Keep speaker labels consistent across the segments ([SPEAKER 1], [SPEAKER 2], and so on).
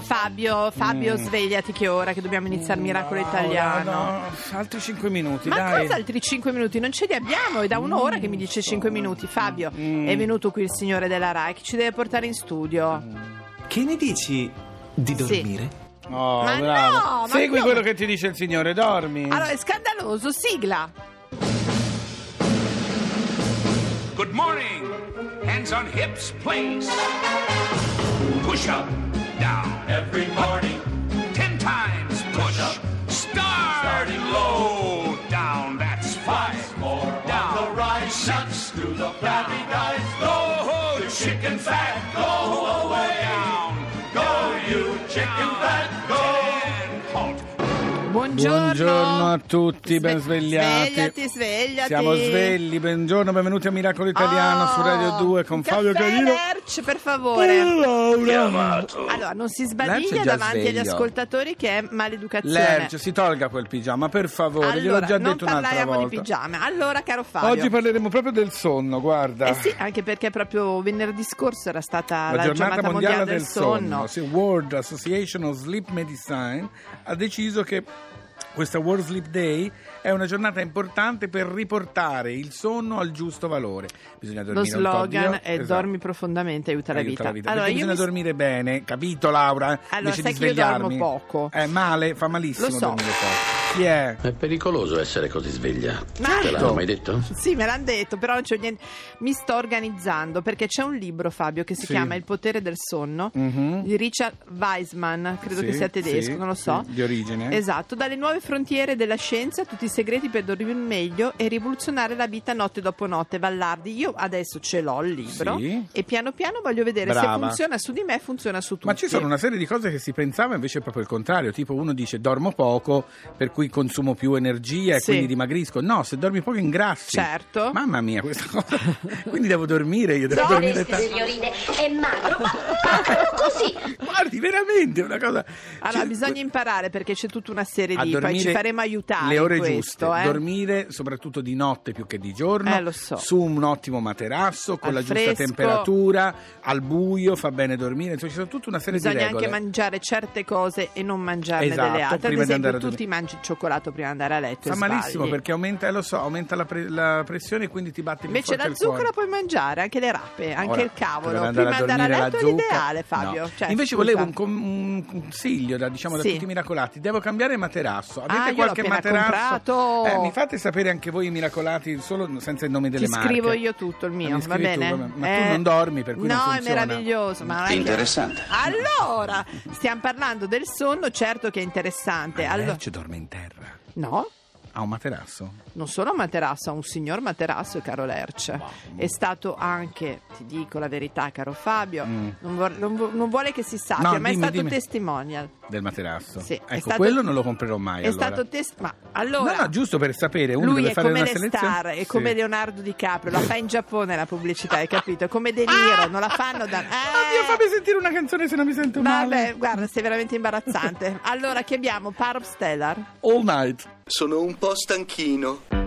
[SPEAKER 1] Fabio, Fabio, svegliati che ora che dobbiamo iniziare il miracolo italiano.
[SPEAKER 2] No, altri 5 minuti,
[SPEAKER 1] Ma
[SPEAKER 2] dai.
[SPEAKER 1] cosa altri 5 minuti? Non ce li abbiamo, è da un'ora che mi dice 5 minuti. Fabio,
[SPEAKER 2] Mm.
[SPEAKER 1] è venuto qui il signore della RAI che ci deve portare in studio.
[SPEAKER 3] Che ne dici di
[SPEAKER 1] Sì.
[SPEAKER 3] dormire?
[SPEAKER 2] Oh,
[SPEAKER 1] Ma
[SPEAKER 2] bravo.
[SPEAKER 1] no, ma
[SPEAKER 2] Segui
[SPEAKER 1] come?
[SPEAKER 2] quello che ti dice il signore, dormi.
[SPEAKER 1] Allora, è scandaloso, sigla.
[SPEAKER 4] Good morning. Hands on hips, please. Push up, down. Every morning. Ten times push. Up, starting low, down. That's five. More down. the right. Six through the flabby guys. Go, the chicken fat. Go away. Down. Go, you chicken fat.
[SPEAKER 1] Buongiorno.
[SPEAKER 2] Buongiorno a tutti, ben
[SPEAKER 1] Sve-
[SPEAKER 2] svegliati.
[SPEAKER 1] Svegliati, svegliati.
[SPEAKER 2] Siamo svegli, buongiorno, benvenuti a Miracolo Italiano
[SPEAKER 1] Oh,
[SPEAKER 2] su Radio 2 con Fabio Carino.
[SPEAKER 1] Lerch, per favore.
[SPEAKER 2] E Laura.
[SPEAKER 1] Allora, non si sbadiglia
[SPEAKER 3] già
[SPEAKER 1] davanti agli
[SPEAKER 3] sveglio.
[SPEAKER 1] ascoltatori che è maleducazione.
[SPEAKER 2] Lerch, si tolga quel pigiama, per favore, gliel'ho
[SPEAKER 1] allora,
[SPEAKER 2] già
[SPEAKER 1] non
[SPEAKER 2] detto un'altra
[SPEAKER 1] parliamo
[SPEAKER 2] volta.
[SPEAKER 1] di pigiama. Allora, caro Fabio.
[SPEAKER 2] Oggi parleremo proprio del sonno, guarda.
[SPEAKER 1] Eh sì, anche perché proprio venerdì scorso era stata
[SPEAKER 2] La, giornata, mondiale, del sonno,
[SPEAKER 1] sonno.
[SPEAKER 2] Sì, World Association of Sleep Medicine ha deciso che questa World Sleep Day è una giornata importante per riportare il sonno al giusto valore. Bisogna
[SPEAKER 1] Lo
[SPEAKER 2] dormire di
[SPEAKER 1] slogan
[SPEAKER 2] ore-
[SPEAKER 1] è
[SPEAKER 2] esatto.
[SPEAKER 1] dormi profondamente, aiuta la
[SPEAKER 2] Aiuta
[SPEAKER 1] vita.
[SPEAKER 2] Perché bisogna
[SPEAKER 1] mi-
[SPEAKER 2] dormire bene, capito Laura?
[SPEAKER 1] Allora,
[SPEAKER 2] Invece
[SPEAKER 1] sai
[SPEAKER 2] di
[SPEAKER 1] che io dormo
[SPEAKER 2] svegliarmi.
[SPEAKER 1] poco.
[SPEAKER 2] È male, fa malissimo
[SPEAKER 1] Lo so.
[SPEAKER 2] dormire poco. Chi è?
[SPEAKER 5] È pericoloso essere così sveglia.
[SPEAKER 1] Ma-
[SPEAKER 5] Te l'hanno mai detto?
[SPEAKER 1] Sì, me l'hanno detto, però non c'è niente. Mi sto organizzando perché c'è un libro, Fabio, che si
[SPEAKER 2] Sì.
[SPEAKER 1] chiama Il potere del sonno
[SPEAKER 2] Mhm.
[SPEAKER 1] di Richard Weisman, credo
[SPEAKER 2] Sì,
[SPEAKER 1] che sia tedesco,
[SPEAKER 2] sì,
[SPEAKER 1] non lo so.
[SPEAKER 2] sì, di origine.
[SPEAKER 1] Esatto, dalle nuove frontiere della scienza, tutti i segreti per dormire meglio e rivoluzionare la vita notte dopo notte. Vallardi, io adesso ce l'ho il libro
[SPEAKER 2] Sì.
[SPEAKER 1] e piano piano voglio vedere se
[SPEAKER 2] Brava.
[SPEAKER 1] funziona su di me, funziona su tutti.
[SPEAKER 2] Ma ci sono una serie di cose che si pensava invece proprio il contrario, tipo uno dice dormo poco per cui consumo più energia e
[SPEAKER 1] Sì.
[SPEAKER 2] quindi dimagrisco. No, se dormi poco ingrassi.
[SPEAKER 1] Certo.
[SPEAKER 2] Mamma mia, questa cosa. quindi devo dormire, io devo
[SPEAKER 1] No,
[SPEAKER 2] dormire tanto.
[SPEAKER 6] signorine è magro, ma così.
[SPEAKER 2] Guardi, veramente è una cosa.
[SPEAKER 1] Allora,
[SPEAKER 2] cioè,
[SPEAKER 1] bisogna imparare perché c'è tutta una serie di. Poi ci faremo aiutare.
[SPEAKER 2] le ore
[SPEAKER 1] questo,
[SPEAKER 2] giuste,
[SPEAKER 1] eh.
[SPEAKER 2] dormire soprattutto di notte più che di giorno,
[SPEAKER 1] Eh, lo so.
[SPEAKER 2] su un ottimo materasso con
[SPEAKER 1] Al
[SPEAKER 2] la giusta
[SPEAKER 1] fresco.
[SPEAKER 2] temperatura, al buio fa bene dormire, insomma ci sono tutta una serie
[SPEAKER 1] Bisogna
[SPEAKER 2] di regole.
[SPEAKER 1] anche mangiare certe cose e non mangiarne
[SPEAKER 2] Esatto,
[SPEAKER 1] delle altre. Ad
[SPEAKER 2] prima di
[SPEAKER 1] esempio,
[SPEAKER 2] andare a
[SPEAKER 1] tu ti mangi cioccolato prima di andare a letto.
[SPEAKER 2] Fa malissimo
[SPEAKER 1] sbagli.
[SPEAKER 2] perché aumenta, eh, lo so, aumenta la, pre- la pressione e quindi ti batte più
[SPEAKER 1] Invece la
[SPEAKER 2] il cuore.
[SPEAKER 1] zucchera puoi mangiare, anche le rape, anche
[SPEAKER 2] Ora,
[SPEAKER 1] il cavolo.
[SPEAKER 2] per
[SPEAKER 1] Prima di andare a
[SPEAKER 2] dormire la
[SPEAKER 1] letto è
[SPEAKER 2] zucca-
[SPEAKER 1] l'ideale, Fabio.
[SPEAKER 2] no.
[SPEAKER 1] Cioè,
[SPEAKER 2] Invece
[SPEAKER 1] scusa.
[SPEAKER 2] volevo un, com- un consiglio da, diciamo, da
[SPEAKER 1] Sì.
[SPEAKER 2] tutti i miracolati. Devo cambiare materasso. Avete
[SPEAKER 1] Ah,
[SPEAKER 2] qualche materasso? Eh, mi fate sapere anche voi i miracolati, solo senza il nome delle
[SPEAKER 1] Ti
[SPEAKER 2] marche.
[SPEAKER 1] scrivo io tutto il
[SPEAKER 2] Ah,
[SPEAKER 1] mio,
[SPEAKER 2] mi
[SPEAKER 1] va
[SPEAKER 2] tu,
[SPEAKER 1] bene?
[SPEAKER 2] Ma tu non dormi, per cui
[SPEAKER 1] no,
[SPEAKER 2] non
[SPEAKER 1] è
[SPEAKER 2] funziona.
[SPEAKER 1] meraviglioso. Ma non è che-
[SPEAKER 5] Interessante.
[SPEAKER 1] Allora, stiamo parlando del sonno, certo che è interessante.
[SPEAKER 2] Ma
[SPEAKER 1] Allora,
[SPEAKER 2] Lerch dorme in terra.
[SPEAKER 1] no?
[SPEAKER 2] Ha un materasso?
[SPEAKER 1] non solo a materasso, ha un signor materasso, caro Lerch. È stato anche, ti dico la verità, caro Fabio,
[SPEAKER 2] Mm.
[SPEAKER 1] non, vuole, non vu- non vuole che si sappia,
[SPEAKER 2] No,
[SPEAKER 1] ma è
[SPEAKER 2] dimmi,
[SPEAKER 1] stato
[SPEAKER 2] dimmi.
[SPEAKER 1] testimonial.
[SPEAKER 2] Del materasso?
[SPEAKER 1] Sì, è
[SPEAKER 2] ecco,
[SPEAKER 1] stato-
[SPEAKER 2] quello non lo comprerò mai.
[SPEAKER 1] È
[SPEAKER 2] allora.
[SPEAKER 1] stato test- ma allora
[SPEAKER 2] No, no, giusto per sapere. Uno
[SPEAKER 1] lui
[SPEAKER 2] deve
[SPEAKER 1] è
[SPEAKER 2] fare
[SPEAKER 1] come
[SPEAKER 2] una
[SPEAKER 1] le
[SPEAKER 2] selezione.
[SPEAKER 1] star, è
[SPEAKER 2] Sì.
[SPEAKER 1] come Leonardo DiCaprio, la fa in Giappone la pubblicità, hai capito? È come De Niro, non la fanno da...
[SPEAKER 2] Oddio,
[SPEAKER 1] Eh,
[SPEAKER 2] fammi sentire una canzone se non mi sento male.
[SPEAKER 1] Vabbè, guarda, sei veramente imbarazzante. Allora, chi abbiamo? Parop Stellar.
[SPEAKER 2] All night.
[SPEAKER 3] Sono un po' stanchino.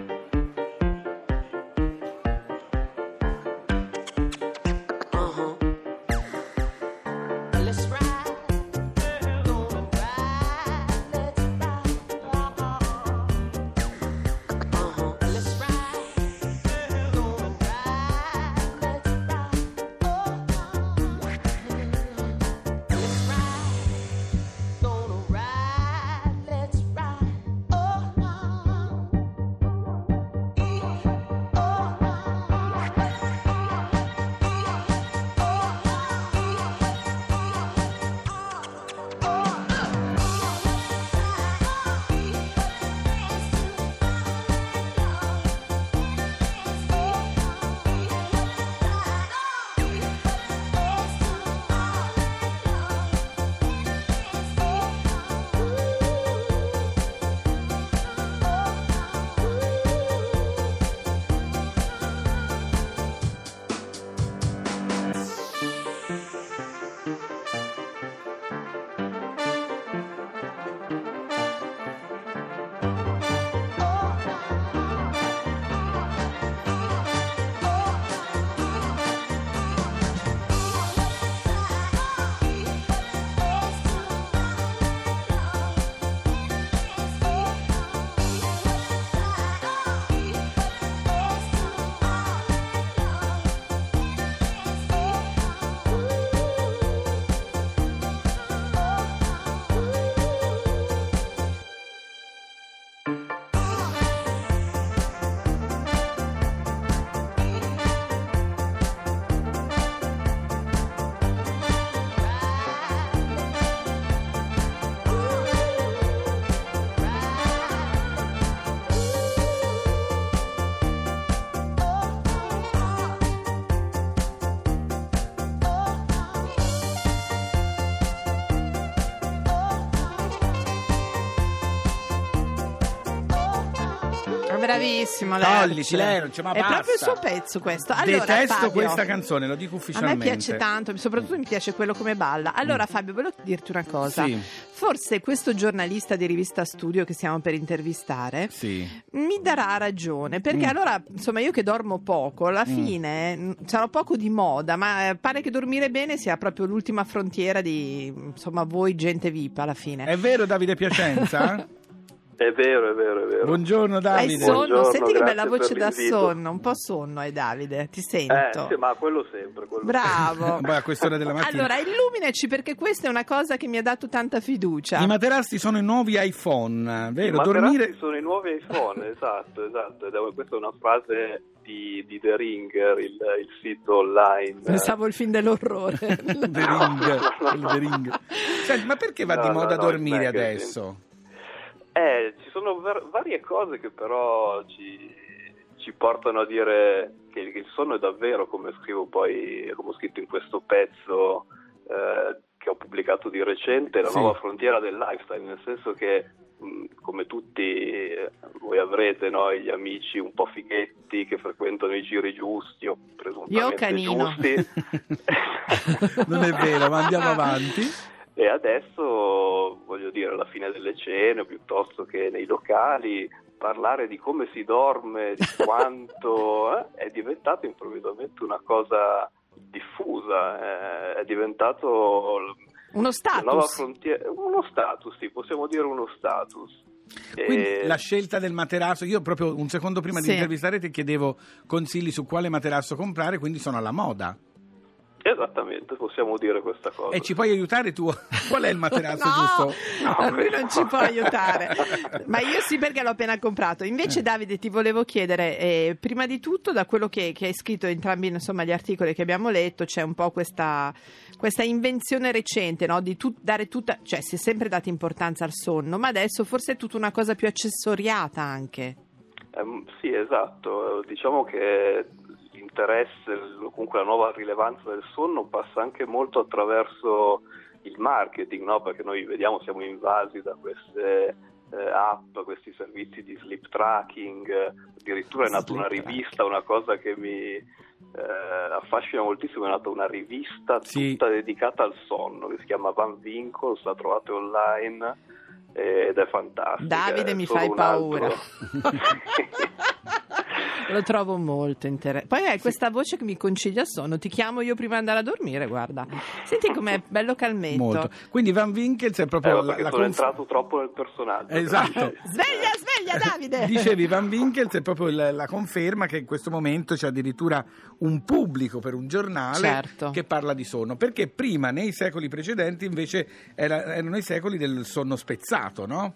[SPEAKER 1] Bravissimo Lerch.
[SPEAKER 2] Lerch, ma
[SPEAKER 1] È proprio il suo pezzo questo. Allora,
[SPEAKER 2] Detesto
[SPEAKER 1] Fabio,
[SPEAKER 2] questa canzone, lo dico
[SPEAKER 1] A me
[SPEAKER 2] ufficialmente.
[SPEAKER 1] piace tanto, soprattutto mi piace quello come balla. Allora, Fabio, volevo dirti una cosa.
[SPEAKER 2] Mm. Sì.
[SPEAKER 1] Forse questo giornalista di rivista Studio che stiamo per intervistare
[SPEAKER 2] Sì.
[SPEAKER 1] mi darà ragione perché
[SPEAKER 2] Mm.
[SPEAKER 1] allora insomma io che dormo poco alla fine mh, sarò poco di moda ma eh, pare che dormire bene sia proprio l'ultima frontiera di insomma voi gente VIP alla fine
[SPEAKER 2] È vero Davide Piacenza?
[SPEAKER 7] È vero, è vero, è vero.
[SPEAKER 2] Buongiorno
[SPEAKER 1] hai
[SPEAKER 2] Davide.
[SPEAKER 1] sonno
[SPEAKER 7] Buongiorno,
[SPEAKER 1] senti che bella voce da
[SPEAKER 7] l'invito.
[SPEAKER 1] sonno un po' sonno hai Davide ti
[SPEAKER 7] Eh,
[SPEAKER 1] sento
[SPEAKER 7] sì, ma quello sempre. Quello
[SPEAKER 1] bravo
[SPEAKER 2] Poi a quest'ora della mattina.
[SPEAKER 1] allora illuminaci perché questa è una cosa che mi ha dato tanta fiducia
[SPEAKER 2] I materassi sono i nuovi iPhone, vero?
[SPEAKER 7] Ma
[SPEAKER 2] Dormire...
[SPEAKER 7] sono i nuovi iPhone, esatto, esatto. Questa è una frase di, di The Ringer, il, il sito online.
[SPEAKER 1] pensavo il film dell'orrore
[SPEAKER 2] The Ring, il The Ring. Senti, ma perché va
[SPEAKER 7] No,
[SPEAKER 2] di
[SPEAKER 7] no,
[SPEAKER 2] moda
[SPEAKER 7] no, il
[SPEAKER 2] dormire adesso?
[SPEAKER 7] Eh, ci sono ver- varie cose che però ci, ci portano a dire che, che il sonno è davvero, come scrivo poi, come ho scritto in questo pezzo eh, che ho pubblicato di recente, la
[SPEAKER 2] Sì.
[SPEAKER 7] nuova frontiera del lifestyle, nel senso che mh, come tutti eh, voi avrete no, gli amici un po' fighetti che frequentano i giri giusti o presuntamente
[SPEAKER 1] canino.
[SPEAKER 7] giusti.
[SPEAKER 2] Non è vero, ma andiamo avanti.
[SPEAKER 7] E adesso, dire, alla fine delle cene, piuttosto che nei locali, parlare di come si dorme, di quanto, eh, è diventato improvvisamente una cosa diffusa, eh, è diventato
[SPEAKER 1] uno status
[SPEAKER 7] frontiera, uno status, sì, possiamo dire uno status.
[SPEAKER 2] Quindi
[SPEAKER 7] E-
[SPEAKER 2] la scelta del materasso, io proprio un secondo prima
[SPEAKER 1] Sì.
[SPEAKER 2] di intervistare ti chiedevo consigli su quale materasso comprare, quindi sono alla moda.
[SPEAKER 7] Esattamente, possiamo dire questa cosa.
[SPEAKER 2] E ci puoi aiutare tu? Qual è il materasso
[SPEAKER 1] no,
[SPEAKER 2] giusto?
[SPEAKER 1] no, lui non ci può aiutare. Ma io sì perché l'ho appena comprato. Invece, Davide, ti volevo chiedere, eh, prima di tutto, da quello che, che hai scritto entrambi insomma, gli articoli che abbiamo letto, c'è un po' questa, questa invenzione recente no? di tut- dare tutta, cioè si è sempre data importanza al sonno, ma adesso forse è tutta una cosa più accessoriata anche.
[SPEAKER 7] Ehm, sì, esatto. Diciamo che l'interesse, o comunque la nuova rilevanza del sonno passa anche molto attraverso il marketing, no? perché noi vediamo, siamo invasi da queste eh, app, questi servizi di sleep tracking, addirittura è nata una rivista, una cosa che mi eh, affascina moltissimo, è nata una rivista
[SPEAKER 2] Sì.
[SPEAKER 7] tutta dedicata al sonno, che si chiama Van Winkles, la trovate online eh, ed è fantastica.
[SPEAKER 1] Davide
[SPEAKER 7] è
[SPEAKER 1] mi fai paura. Lo trovo molto interessante. Poi hai questa voce che mi concilia sonno. Ti chiamo io prima di andare a dormire, guarda. Senti com'è bello calmetto.
[SPEAKER 2] Molto. Quindi Van Winkels è
[SPEAKER 7] Eh,
[SPEAKER 2] proprio
[SPEAKER 7] ma
[SPEAKER 2] la, la
[SPEAKER 7] sono
[SPEAKER 2] conf-
[SPEAKER 7] entrato troppo nel personaggio.
[SPEAKER 2] Esatto.
[SPEAKER 1] Sveglia, sveglia, Davide!
[SPEAKER 2] Dicevi Van Winkels è proprio la, la conferma che in questo momento c'è addirittura un pubblico per un giornale
[SPEAKER 1] Certo.
[SPEAKER 2] che parla di sonno, perché prima nei secoli precedenti invece era- erano i secoli del sonno spezzato, no?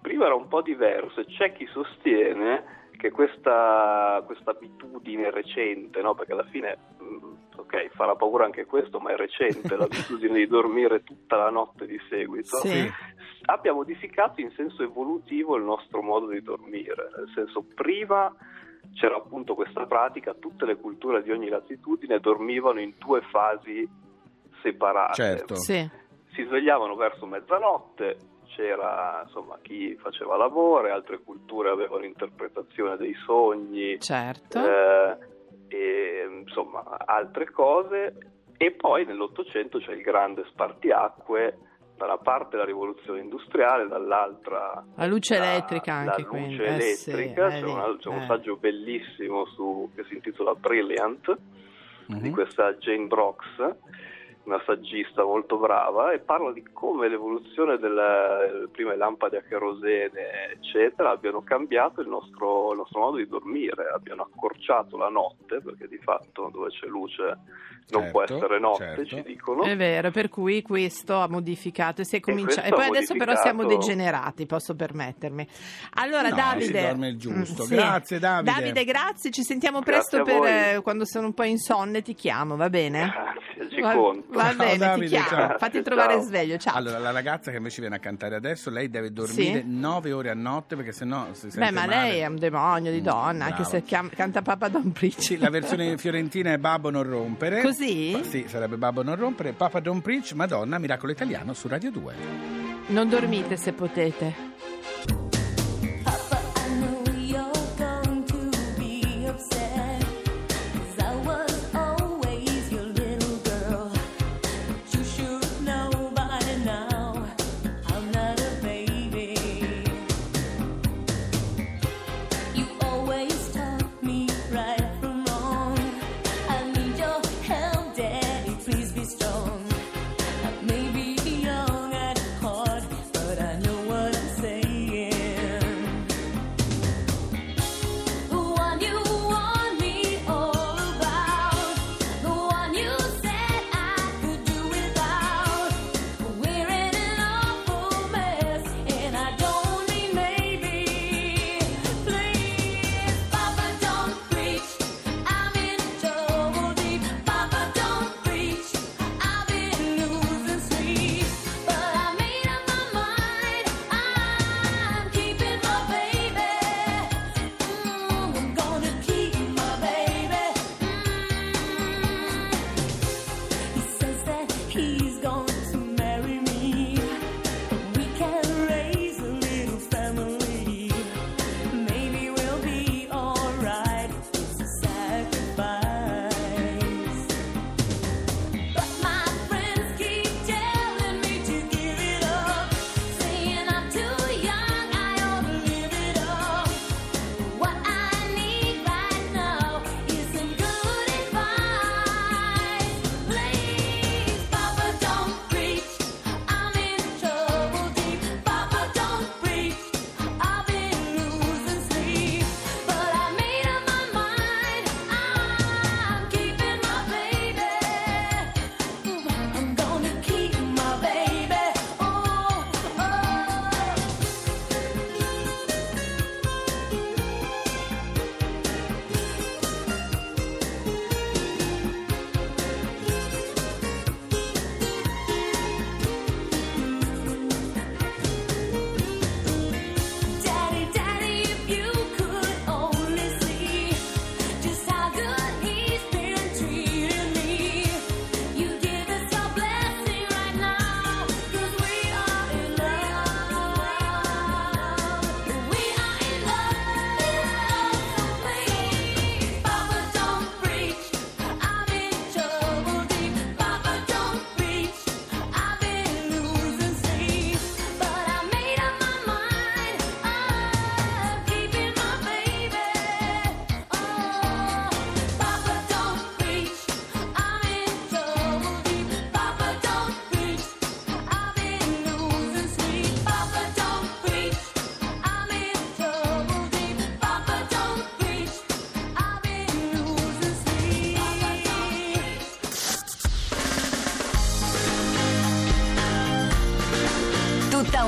[SPEAKER 7] Prima era un po' diverso e c'è chi sostiene che questa, questa abitudine recente, no? perché alla fine, mh, ok, farà paura anche questo, ma è recente l'abitudine di dormire tutta la notte di seguito,
[SPEAKER 1] Sì.
[SPEAKER 7] abbia modificato in senso evolutivo il nostro modo di dormire, nel senso prima c'era appunto questa pratica, tutte le culture di ogni latitudine dormivano in due fasi separate.
[SPEAKER 2] Certo.
[SPEAKER 1] Sì.
[SPEAKER 7] Si svegliavano verso mezzanotte, c'era insomma chi faceva lavoro, altre culture avevano interpretazione dei sogni,
[SPEAKER 1] Certo.
[SPEAKER 7] eh, e insomma altre cose e poi nell'Ottocento c'è il grande spartiacque da una parte la rivoluzione industriale dall'altra
[SPEAKER 1] La luce
[SPEAKER 7] la-
[SPEAKER 1] elettrica anche,
[SPEAKER 7] la
[SPEAKER 1] quindi.
[SPEAKER 7] luce
[SPEAKER 1] Eh sì,
[SPEAKER 7] elettrica
[SPEAKER 1] eh
[SPEAKER 7] c'è,
[SPEAKER 1] lì,
[SPEAKER 7] una- c'è un
[SPEAKER 1] eh.
[SPEAKER 7] saggio bellissimo su- che si intitola Brilliant
[SPEAKER 2] Mhm.
[SPEAKER 7] di questa Jane Brox una saggista molto brava e parla di come l'evoluzione delle prime lampade a kerosene eccetera abbiano cambiato il nostro, il nostro modo di dormire abbiano accorciato la notte perché di fatto dove c'è luce non può
[SPEAKER 2] Certo,
[SPEAKER 7] essere notte
[SPEAKER 2] certo.
[SPEAKER 7] ci dicono
[SPEAKER 1] È vero, per cui questo ha modificato e si è cominciato. E,
[SPEAKER 7] questo
[SPEAKER 1] poi adesso però siamo
[SPEAKER 7] modificato-
[SPEAKER 1] degenerati, posso permettermi. Allora,
[SPEAKER 2] No,
[SPEAKER 1] Davide.
[SPEAKER 2] si dorme il giusto.
[SPEAKER 1] Mm, sì.
[SPEAKER 2] Grazie, Davide.
[SPEAKER 1] Davide, grazie, ci sentiamo
[SPEAKER 7] Grazie
[SPEAKER 1] presto per eh, quando sono un po' insonne, ti chiamo, va bene?
[SPEAKER 7] grazie ci
[SPEAKER 1] Va,
[SPEAKER 7] conto
[SPEAKER 1] va
[SPEAKER 2] Ciao,
[SPEAKER 1] bene,
[SPEAKER 2] Davide,
[SPEAKER 1] ti chiamo.
[SPEAKER 2] ciao.
[SPEAKER 1] Fatti
[SPEAKER 7] Ciao.
[SPEAKER 1] trovare sveglio. Ciao.
[SPEAKER 2] Allora, la ragazza che invece viene a cantare adesso, lei deve dormire
[SPEAKER 1] Sì.
[SPEAKER 2] 9 ore a notte perché sennò si sente
[SPEAKER 1] Beh, ma
[SPEAKER 2] male.
[SPEAKER 1] lei è un demonio di
[SPEAKER 2] Mm,
[SPEAKER 1] donna, anche
[SPEAKER 2] brava.
[SPEAKER 1] se chiam- canta Papa Don Preach.
[SPEAKER 2] Sì, la versione fiorentina è Babbo non rompere.
[SPEAKER 1] Così?
[SPEAKER 2] Sì, sarebbe Babbo non rompere. Papa Don't Preach, Madonna, Miracolo Italiano su Radio 2.
[SPEAKER 1] Non dormite se potete.